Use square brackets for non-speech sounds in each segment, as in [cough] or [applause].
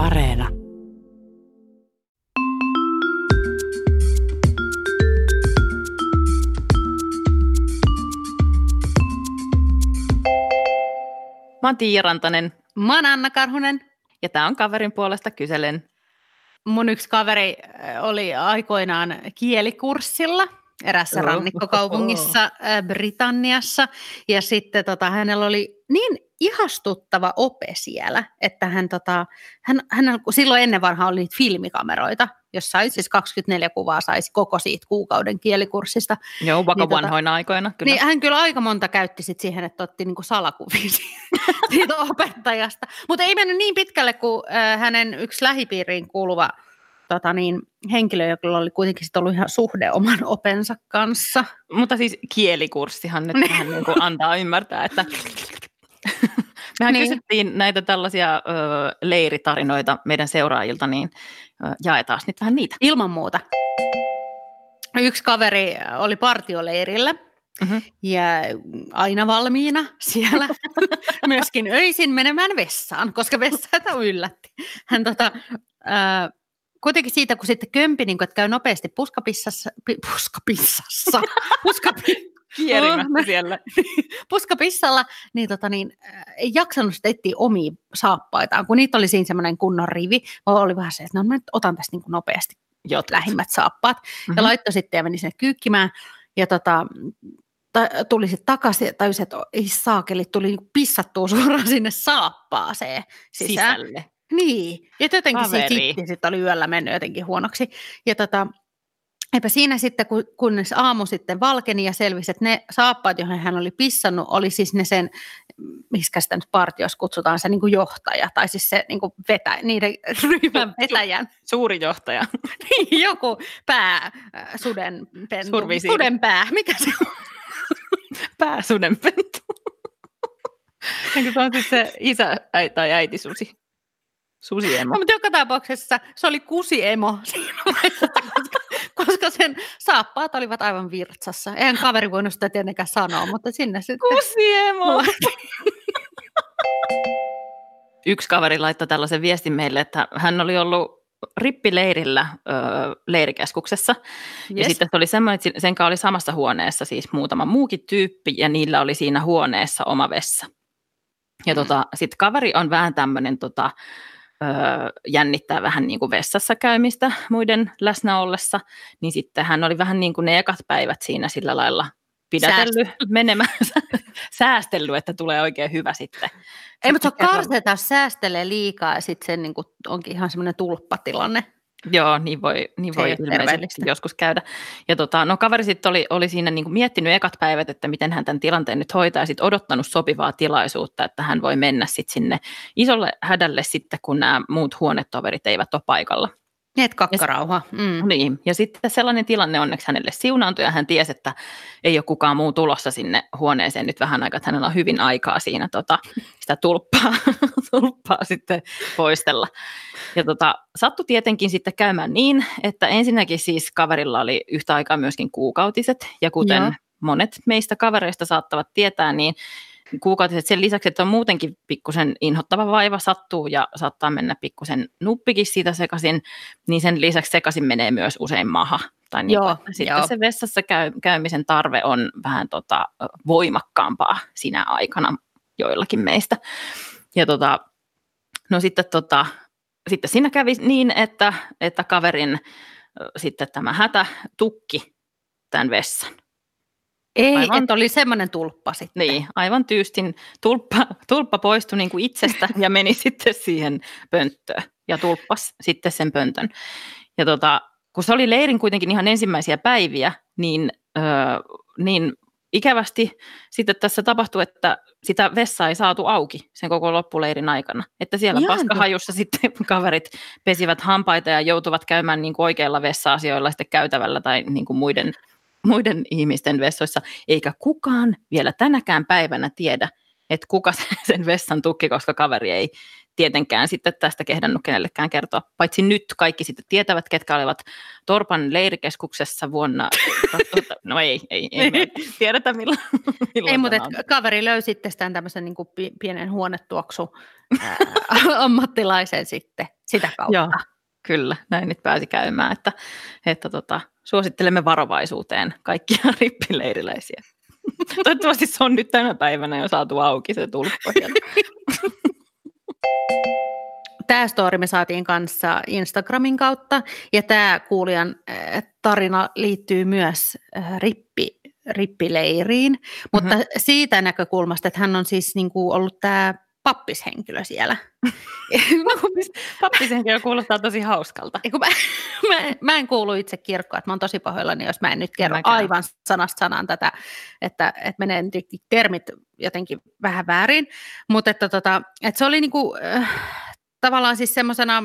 Areena. Mä oon Tiia Rantanen Mä oon Anna Karhunen. ja tää on kaverin puolesta kyselen. Mun yksi kaveri oli aikoinaan kielikurssilla erässä rannikkokaupungissa Britanniassa. Ja sitten tota, hänellä oli niin ihastuttava ope siellä, että hän, tota, hän, hän silloin ennen vanhaa oli niitä filmikameroita, jossa sai siis 24 kuvaa saisi koko siitä kuukauden kielikurssista. Joo, vaikka Niin tota- vanhoina aikoina. Kyllä. Niin hän kyllä aika monta käytti sit siihen, että otti niinku salakuvia siitä- siitä opettajasta. Mutta ei mennyt niin pitkälle kuin äh, hänen yksi lähipiiriin kuuluva tota niin, henkilö, joka oli kuitenkin sit ollut ihan suhde oman opensa kanssa. Mutta siis kielikurssihan nyt Niin. vähän niin kuin antaa ymmärtää, että [laughs] mehän Niin. kysyttiin näitä tällaisia ö, leiritarinoita meidän seuraajilta, niin ö, jaetaan nyt vähän niitä. Ilman muuta. Yksi kaveri oli partioleirillä Mhm. ja aina valmiina siellä [laughs] myöskin öisin menemään vessaan, koska vessaita yllätti. Hän tota, ää, kuitenkin siitä, kun sitten kömpi, niin kun, että käy nopeasti puskapissassa, pi, puskapissassa, [laughs] puskapi, Kierimättä siellä. [laughs] puskapissalla, niin, tota, niin äh, ei jaksanut sitten etsiä omia saappaitaan, kun niitä oli siinä semmoinen kunnon rivi, oli vähän se, että no mä nyt otan tästä niin kuin nopeasti Jotkut. lähimmät saappaat. Mm-hmm. Mhm. Ja laittoi sitten ja meni sinne kyykkimään. Ja tota, ta, tuli sitten takaisin ja tajusi, että ei saakeli, tuli niinku pissattua [laughs] suoraan sinne saappaaseen sisään. sisälle. Niin, ja jotenkin se kitti sitten oli yöllä mennyt jotenkin huonoksi. Ja tota, eipä siinä sitten, kun, kunnes aamu sitten valkeni ja selvisi, että ne saappaat, joihin hän oli pissannut, oli siis ne sen, miskä sitä nyt partiossa kutsutaan, se niin kuin johtaja, tai siis se niin kuin vetä, niiden [laughs] ryhmän vetäjän, Suuri johtaja. [laughs] niin, joku pää, äh, suden, pentu, suden pää, mikä se on? [laughs] Pääsudenpentu. Eikö se on siis se isä tai äiti susi? Susiemo. No, mutta joka tapauksessa se oli kusiemo siinä [laughs] vaiheessa, koska, koska sen saappaat olivat aivan virtsassa. Eihän kaveri voinut sitä tietenkään sanoa, mutta sinne sitten... Kusiemo! [laughs] Yksi kaveri laittoi tällaisen viestin meille, että hän oli ollut rippileirillä ö, leirikeskuksessa. Yes. Ja sitten se oli semmoinen, että sen kanssa oli samassa huoneessa siis muutama muukin tyyppi, ja niillä oli siinä huoneessa oma vessa. Ja Mm. tota, sitten kaveri on vähän tämmöinen, tota, jännittää vähän niin kuin vessassa käymistä muiden läsnä ollessa, niin sitten hän oli vähän niin kuin ne ekat päivät siinä sillä lailla pidätellyt menemään, [laughs] säästellyt, että tulee oikein hyvä sitten. Ei, mutta se on karseta, jos säästelee liikaa ja sitten se niin kuin, onkin ihan semmoinen tulppatilanne. Joo, niin voi, niin voi ilmeisesti joskus käydä. Ja tota, no kaveri sitten oli, oli siinä niin kuin miettinyt ekat päivät, että miten hän tämän tilanteen nyt hoitaa, ja sitten odottanut sopivaa tilaisuutta, että hän voi mennä sitten sinne isolle hädälle sitten, kun nämä muut huonetoverit eivät ole paikalla. Niin, että kakkarauha. Mm. Niin, ja sitten sellainen tilanne onneksi hänelle siunaantui, ja hän tiesi, että ei ole kukaan muu tulossa sinne huoneeseen nyt vähän aikaa, että hänellä on hyvin aikaa siinä tota, sitä tulppaa, [laughs] tulppaa sitten poistella. Ja tota, sattui tietenkin sitten käymään niin, että ensinnäkin siis kaverilla oli yhtä aikaa myöskin kuukautiset, ja kuten Joo. monet meistä kavereista saattavat tietää, niin kuukautiset sen lisäksi, että on muutenkin pikkusen inhottava vaiva sattuu ja saattaa mennä pikkusen nuppikin siitä sekaisin, niin sen lisäksi sekaisin menee myös usein maha. Tai niin Joo, kuin, että sitten joo. se vessassa käy, käymisen tarve on vähän tota, voimakkaampaa sinä aikana joillakin meistä. Ja tota, no sitten, tota, sitten siinä kävi niin, että, että kaverin sitten tämä hätä tukki tämän vessan. Ei, Aivan. että oli semmoinen tulppa sitten. Niin, aivan tyystin. Tulppa, tulppa poistui niin kuin itsestä ja meni [laughs] sitten siihen pönttöön ja tulppas sitten sen pöntön. Ja tota, kun se oli leirin kuitenkin ihan ensimmäisiä päiviä, niin, öö, niin ikävästi sitten tässä tapahtui, että sitä vessaa ei saatu auki sen koko loppuleirin aikana. Että siellä Ihan paskahajussa sitten [laughs] kaverit pesivät hampaita ja joutuvat käymään niin kuin oikeilla vessa-asioilla sitten käytävällä tai niin kuin muiden, muiden ihmisten vessoissa. Eikä kukaan vielä tänäkään päivänä tiedä, että kuka [laughs] sen vessan tukki, koska kaveri ei tietenkään sitten tästä kehdannut kenellekään kertoa. Paitsi nyt kaikki sitten tietävät, ketkä olivat Torpan leirikeskuksessa vuonna... [laughs] no ei, ei, ei, ei tiedetä milloin. milloin ei, mutta kaveri löysi itsestään tämmöisen niin kuin pienen huonetuoksu ää, [laughs] ammattilaisen sitten sitä kautta. Joo, kyllä, näin nyt pääsi käymään, että, että tota, suosittelemme varovaisuuteen kaikkia [laughs] rippileiriläisiä. [laughs] Toivottavasti se on nyt tänä päivänä jo saatu auki se tulppa. [laughs] Tämä story me saatiin kanssa Instagramin kautta ja tämä kuulijan äh, tarina liittyy myös äh, rippi, rippileiriin, mutta mm-hmm. siitä näkökulmasta, että hän on siis niin kuin ollut tämä pappishenkilö siellä. [laughs] no, pappishenkilö kuulostaa tosi hauskalta. Mä, [laughs] mä, mä en kuulu itse kirkkoon, että mä oon tosi pahoillani, jos mä en nyt kerro Mäkään. aivan sanasta sanaan tätä, että, että menee termit jotenkin vähän väärin. Mutta että, tota, että se oli niinku, äh, tavallaan siis semmoisena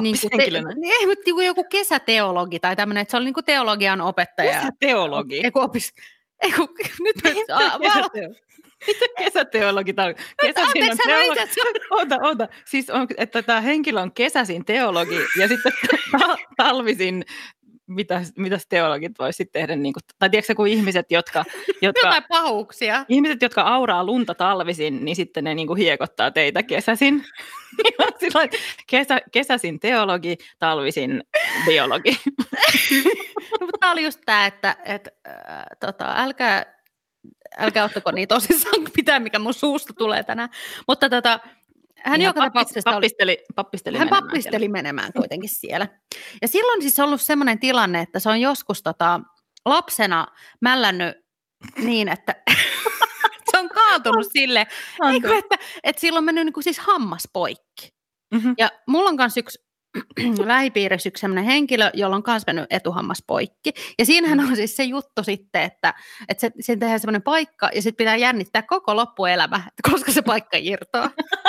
niin kuin te, ei, mutta niin kuin joku kesäteologi tai tämmöinen, että se oli niin kuin teologian opettaja. Kesäteologi? Eiku opis, eiku, nyt mä, a, val, [laughs] mitä kesäteologi tarkoittaa? Kesäsin on [laughs] teologi. Ota, ota. Siis on, että tämä henkilö on kesäsin teologi ja sitten [laughs] talvisin mitä, mitäs teologit voisi tehdä, niin kuin, tai tiedätkö kun ihmiset, jotka... [laughs] jotka Jotain pahuuksia. Ihmiset, jotka auraa lunta talvisin, niin sitten ne niin kuin hiekottaa teitä kesäsin. [laughs] Silloin kesä, kesäsin teologi, talvisin biologi. [laughs] no, mutta tämä oli just tämä, että et, äh, tota, älkää älkää ottako niin tosissaan pitää, mikä mun suusta tulee tänään. Mutta tota, hän niin joka tapauksessa pappisteli, pappisteli hän menemään pappisteli siellä. menemään kuitenkin siellä. Ja silloin siis ollut sellainen tilanne, että se on joskus tota, lapsena mällännyt niin, että [laughs] se on kaatunut sille, eikö, että, että silloin on mennyt niin kuin siis hammas poikki. Mm-hmm. Ja mulla on myös yksi [clears throat] lähipiirissä yksi sellainen henkilö, jolla on myös mennyt etuhammas poikki. Ja siinähän mm. on siis se juttu sitten, että, että se, sen tehdään sellainen paikka ja sitten pitää jännittää koko loppuelämä, koska se paikka irtoaa. [laughs]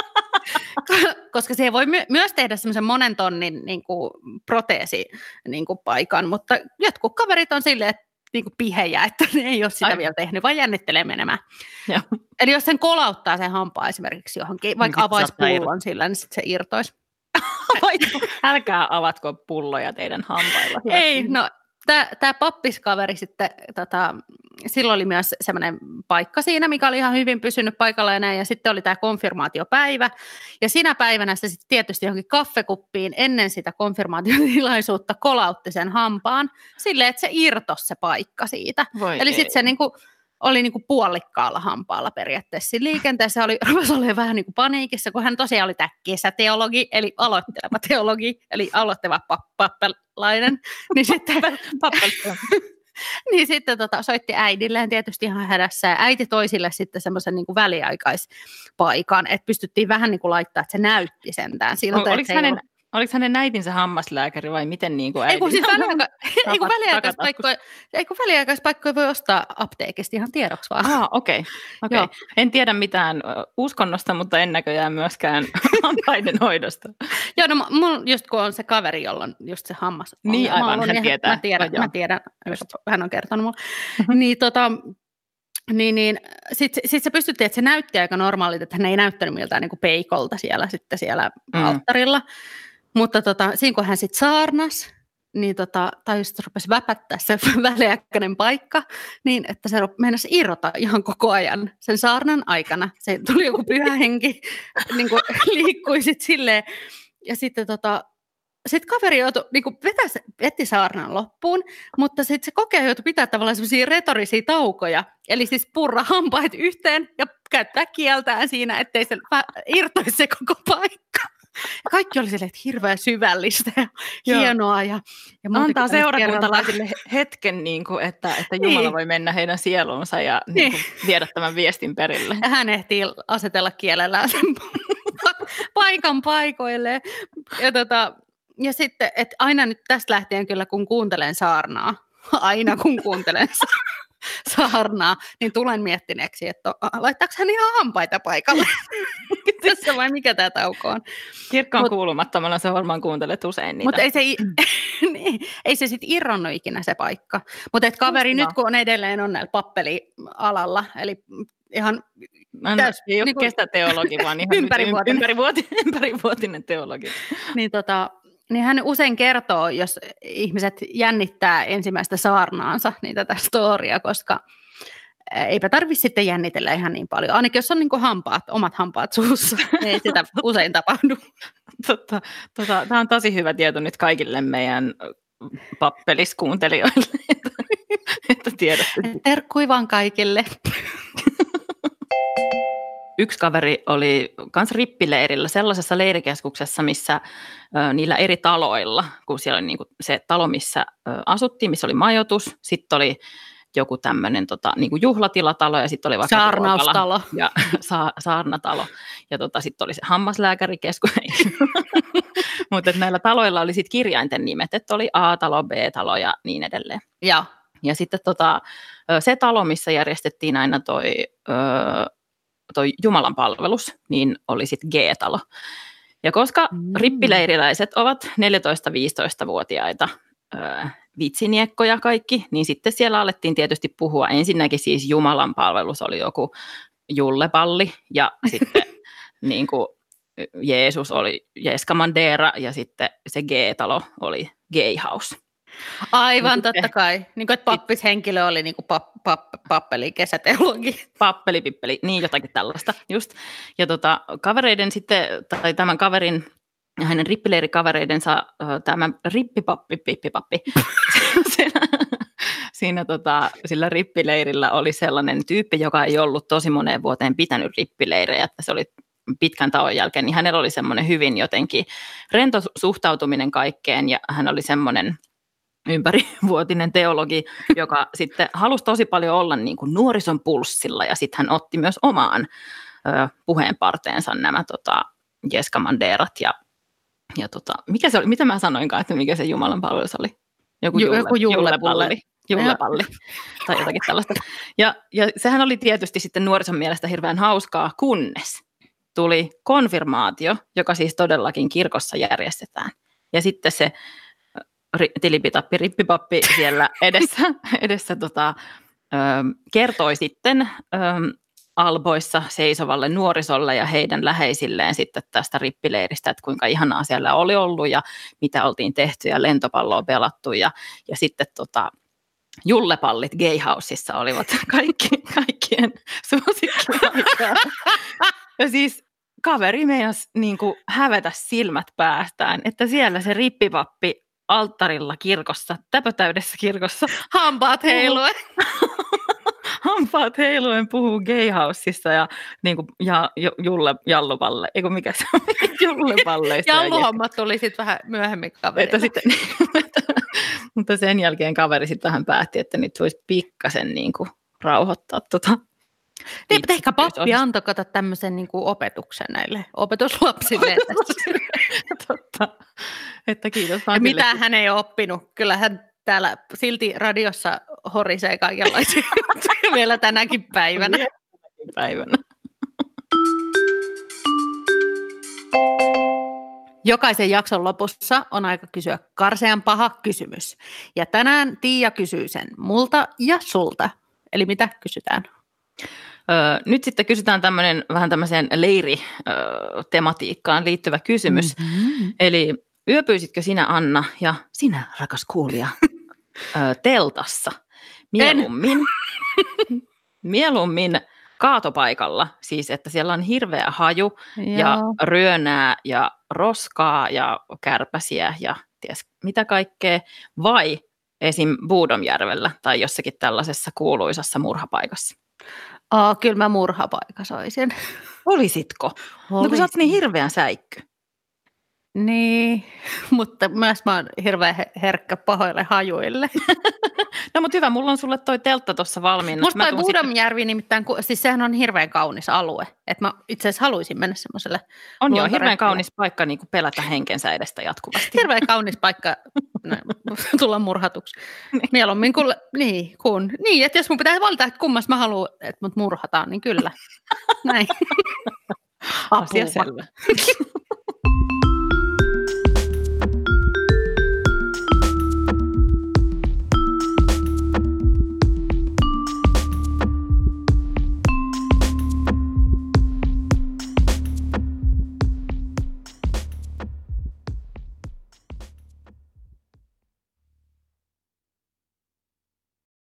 [laughs] koska se voi my- myös tehdä semmoisen monen tonnin niin kuin, proteesi niin kuin, paikan, mutta jotkut kaverit on silleen, että niin kuin pihejä, että ne ei ole sitä Ai. vielä tehnyt, vaan jännittelee menemään. Ja. Eli jos sen kolauttaa sen hampaa esimerkiksi johonkin, vaikka niin avaisi pullon sillä, niin sitten se irtoisi. [laughs] Älkää avatko pulloja teidän hampailla. Ei, no tämä pappiskaveri sitten, tota, silloin oli myös semmoinen paikka siinä, mikä oli ihan hyvin pysynyt paikalla ja näin, ja sitten oli tämä konfirmaatiopäivä, ja sinä päivänä se sitten tietysti johonkin kaffekuppiin ennen sitä konfirmaatiotilaisuutta kolautti sen hampaan, silleen, että se irtosi se paikka siitä. Voi Eli sitten se niinku, oli niin kuin puolikkaalla hampaalla periaatteessa. liikenteessä oli, [laughs] rupesi olemaan vähän niin kuin paniikissa, kun hän tosiaan oli tämä kesäteologi, eli aloitteleva [laughs] teologi, eli aloittava pappalainen. Niin sitten, [laughs] niin sitten tota, soitti äidilleen tietysti ihan hädässä, ja äiti toisille sitten semmoisen niin väliaikaispaikan, että pystyttiin vähän niin kuin laittaa, että se näytti sentään siltä. Oliko hänen, Oliko hänen äitinsä hammaslääkäri vai miten niin kuin äiti? Ei kun, siis väliaika, [laughs] ei kun väliaikaispaikkoja, ei kun väliaikaispaikkoja voi ostaa apteekista ihan tiedoksi vaan. Ah, okei. [laughs] Okay. okay. En tiedä mitään uskonnosta, mutta en näköjään myöskään [laughs] hampaiden hoidosta. Joo, no mun, just kun on se kaveri, jolla on just se hammas. Niin aivan, hän niin tietää. Mä tiedän, oh, mä tiedän just, hän on kertonut mulle. Mhm. niin tota, niin, niin sitten sit se pystyttiin, että se näytti aika normaalilta, että hän ei näyttänyt miltään niin kuin peikolta siellä sitten siellä mm. alttarilla. Mutta tota, siinä kun hän sitten saarnas, niin tota, tai just rupesi väpättää se [laughs] väliäkkäinen paikka, niin että se meinasi irrota ihan koko ajan sen saarnan aikana. Se tuli joku pyhä henki, [laughs] niin kuin [laughs] liikkui sitten silleen, ja sitten tota, sitten kaveri joutui niin kuin vetäisi, veti saarnan loppuun, mutta sitten se kokea joutui pitää tavallaan sellaisia retorisia taukoja, eli siis purra hampaat yhteen ja käyttää kieltään siinä, ettei se irtoisi se koko paikka. Kaikki oli sille, että hirveän syvällistä ja Joo. hienoa. Ja, ja Antaa seurakuntalaisille hetken, niin kuin, että, että Jumala niin. voi mennä heidän sielunsa ja niin. Niin kuin, viedä tämän viestin perille. Ja hän ehtii asetella kielellään sen [laughs] paikan paikoille. Ja, tota, ja sitten, että aina nyt tästä lähtien kyllä, kun kuuntelen saarnaa, [laughs] aina kun kuuntelen saarnaa, [laughs] saarnaa, niin tulen miettineeksi, että laittaako hän ihan hampaita paikalle? [laughs] Tässä vai mikä tämä tauko on? Kirkkoon Mut, kuulumattomana se varmaan kuuntelet usein niitä. Mutta ei se, [laughs] niin, ei se sitten irronnut ikinä se paikka. Mutta kaveri Just nyt kun on edelleen on näillä pappelialalla, eli ihan Mä täys, ei ole niin kuin, kesäteologi, vaan ihan ympärivuotinen. Ympärivuotinen, ympärivuotinen teologi. niin, tota, niin hän usein kertoo, jos ihmiset jännittää ensimmäistä saarnaansa, niin tätä storia, koska eipä tarvitse sitten jännitellä ihan niin paljon. Ainakin jos on niin hampaat, omat hampaat suussa, [laughs] niin ei sitä usein tapahdu. [laughs] Totta, tota, tämä on tosi hyvä tieto nyt kaikille meidän pappeliskuuntelijoille, [laughs] että, että tiedätte. Terkkui vaan kaikille. Yksi kaveri oli myös rippileirillä sellaisessa leirikeskuksessa, missä ö, niillä eri taloilla, kun siellä oli niinku se talo, missä ö, asuttiin, missä oli majoitus, sitten oli joku tämmöinen tota, niin juhlatilatalo ja sitten oli vaikka Saarnaustalo. Ja [laughs] sa, saarnatalo. Ja tota, sitten oli se hammaslääkärikeskus. [laughs] Mutta näillä taloilla oli sitten kirjainten nimet, että oli A-talo, B-talo ja niin edelleen. Ja, ja sitten tota, se talo, missä järjestettiin aina toi, toi Jumalan palvelus, niin oli sitten G-talo. Ja koska mm. rippileiriläiset ovat 14-15-vuotiaita vitsiniekkoja kaikki, niin sitten siellä alettiin tietysti puhua. Ensinnäkin siis Jumalan palvelus oli joku jullepalli ja [laughs] sitten niin kuin Jeesus oli Jeska Mandera ja sitten se G-talo oli Gay House. Aivan, niin totta kai. Niin kuin, että pappishenkilö oli niin kuin pap, pap, pappeli, kesäteologi. [laughs] Pappeli, pippeli, niin jotakin tällaista, just. Ja tota, kavereiden sitten, tai tämän kaverin ja hänen rippileirikavereidensa, tämä rippipappi, pippipappi, [laughs] siinä, siinä tota, sillä rippileirillä oli sellainen tyyppi, joka ei ollut tosi moneen vuoteen pitänyt rippileirejä, että se oli pitkän tauon jälkeen, niin hänellä oli semmoinen hyvin jotenkin rento suhtautuminen kaikkeen ja hän oli semmoinen ympärivuotinen teologi, [laughs] joka sitten halusi tosi paljon olla niin kuin nuorison pulssilla ja sitten hän otti myös omaan ö, puheenparteensa nämä tota, Jeska Manderat ja ja tota, mikä se oli, mitä mä sanoinkaan, että mikä se Jumalan palvelus oli? Joku, julle, joku jullepalli. Jullepalli [laughs] tai jotakin tällaista. Ja, ja sehän oli tietysti sitten nuorison mielestä hirveän hauskaa, kunnes tuli konfirmaatio, joka siis todellakin kirkossa järjestetään. Ja sitten se tilipitappi, rippipappi siellä [laughs] edessä, edessä tota, ö, kertoi sitten ö, alboissa seisovalle nuorisolle ja heidän läheisilleen sitten tästä rippileiristä, että kuinka ihanaa siellä oli ollut ja mitä oltiin tehty ja lentopalloa pelattu ja, ja sitten tota, jullepallit Gayhouseissa olivat [laughs] kaikki, kaikkien suosikkiaikaa. [laughs] Ja siis kaveri meinas niin kuin hävetä silmät päästään, että siellä se rippipappi alttarilla kirkossa, täpötäydessä kirkossa. Hampaat heiluen. [laughs] hampaat heiluen puhuu gayhouseissa ja, niin kuin, ja Julle Jallupalle, eikö mikä se on, [laughs] Jullupalleista. Jalluhommat tuli sitten vähän myöhemmin kaverilla. Sitten, [laughs] mutta sen jälkeen kaveri sitten vähän päätti, että nyt voisi pikkasen niin kuin, rauhoittaa tota niin, mutta ehkä pappi antoi kato tämmöisen niin kuin opetuksen näille opetuslapsille. [laughs] Että kiitos ja mitä hän ei oppinut. Kyllä hän täällä silti radiossa horisee kaikenlaisia [laughs] vielä tänäkin päivänä. päivänä. Jokaisen jakson lopussa on aika kysyä karsean paha kysymys. Ja tänään Tiia kysyy sen multa ja sulta. Eli mitä kysytään? Öö, nyt sitten kysytään tämmöinen vähän tämmöiseen leiritematiikkaan liittyvä kysymys. Mm-hmm. Eli yöpyisitkö sinä Anna ja sinä rakas kuulija teltassa mieluummin, mieluummin kaatopaikalla, siis että siellä on hirveä haju Joo. ja ryönää ja roskaa ja kärpäsiä ja ties mitä kaikkea, vai esim. Buudomjärvellä tai jossakin tällaisessa kuuluisassa murhapaikassa? Aa, kyllä mä murhapaikassa olisin. Olisitko? Olisin. No kun sä oot niin hirveän säikky. Niin, [laughs] mutta myös mä oon hirveän herkkä pahoille hajuille. [laughs] no mutta hyvä, mulla on sulle toi teltta tuossa valmiina. Musta toi Budamjärvi sitten... nimittäin, siis sehän on hirveän kaunis alue. Että mä itse asiassa haluaisin mennä semmoiselle On joo, hirveän kaunis paikka niin pelätä henkensä edestä jatkuvasti. [laughs] hirveän kaunis paikka näin, tulla murhatuksi. Mieluummin kun, niin, kun, niin, että jos mun pitää valita, että kummassa mä haluan, että mut murhataan, niin kyllä. Näin. Asia selvä.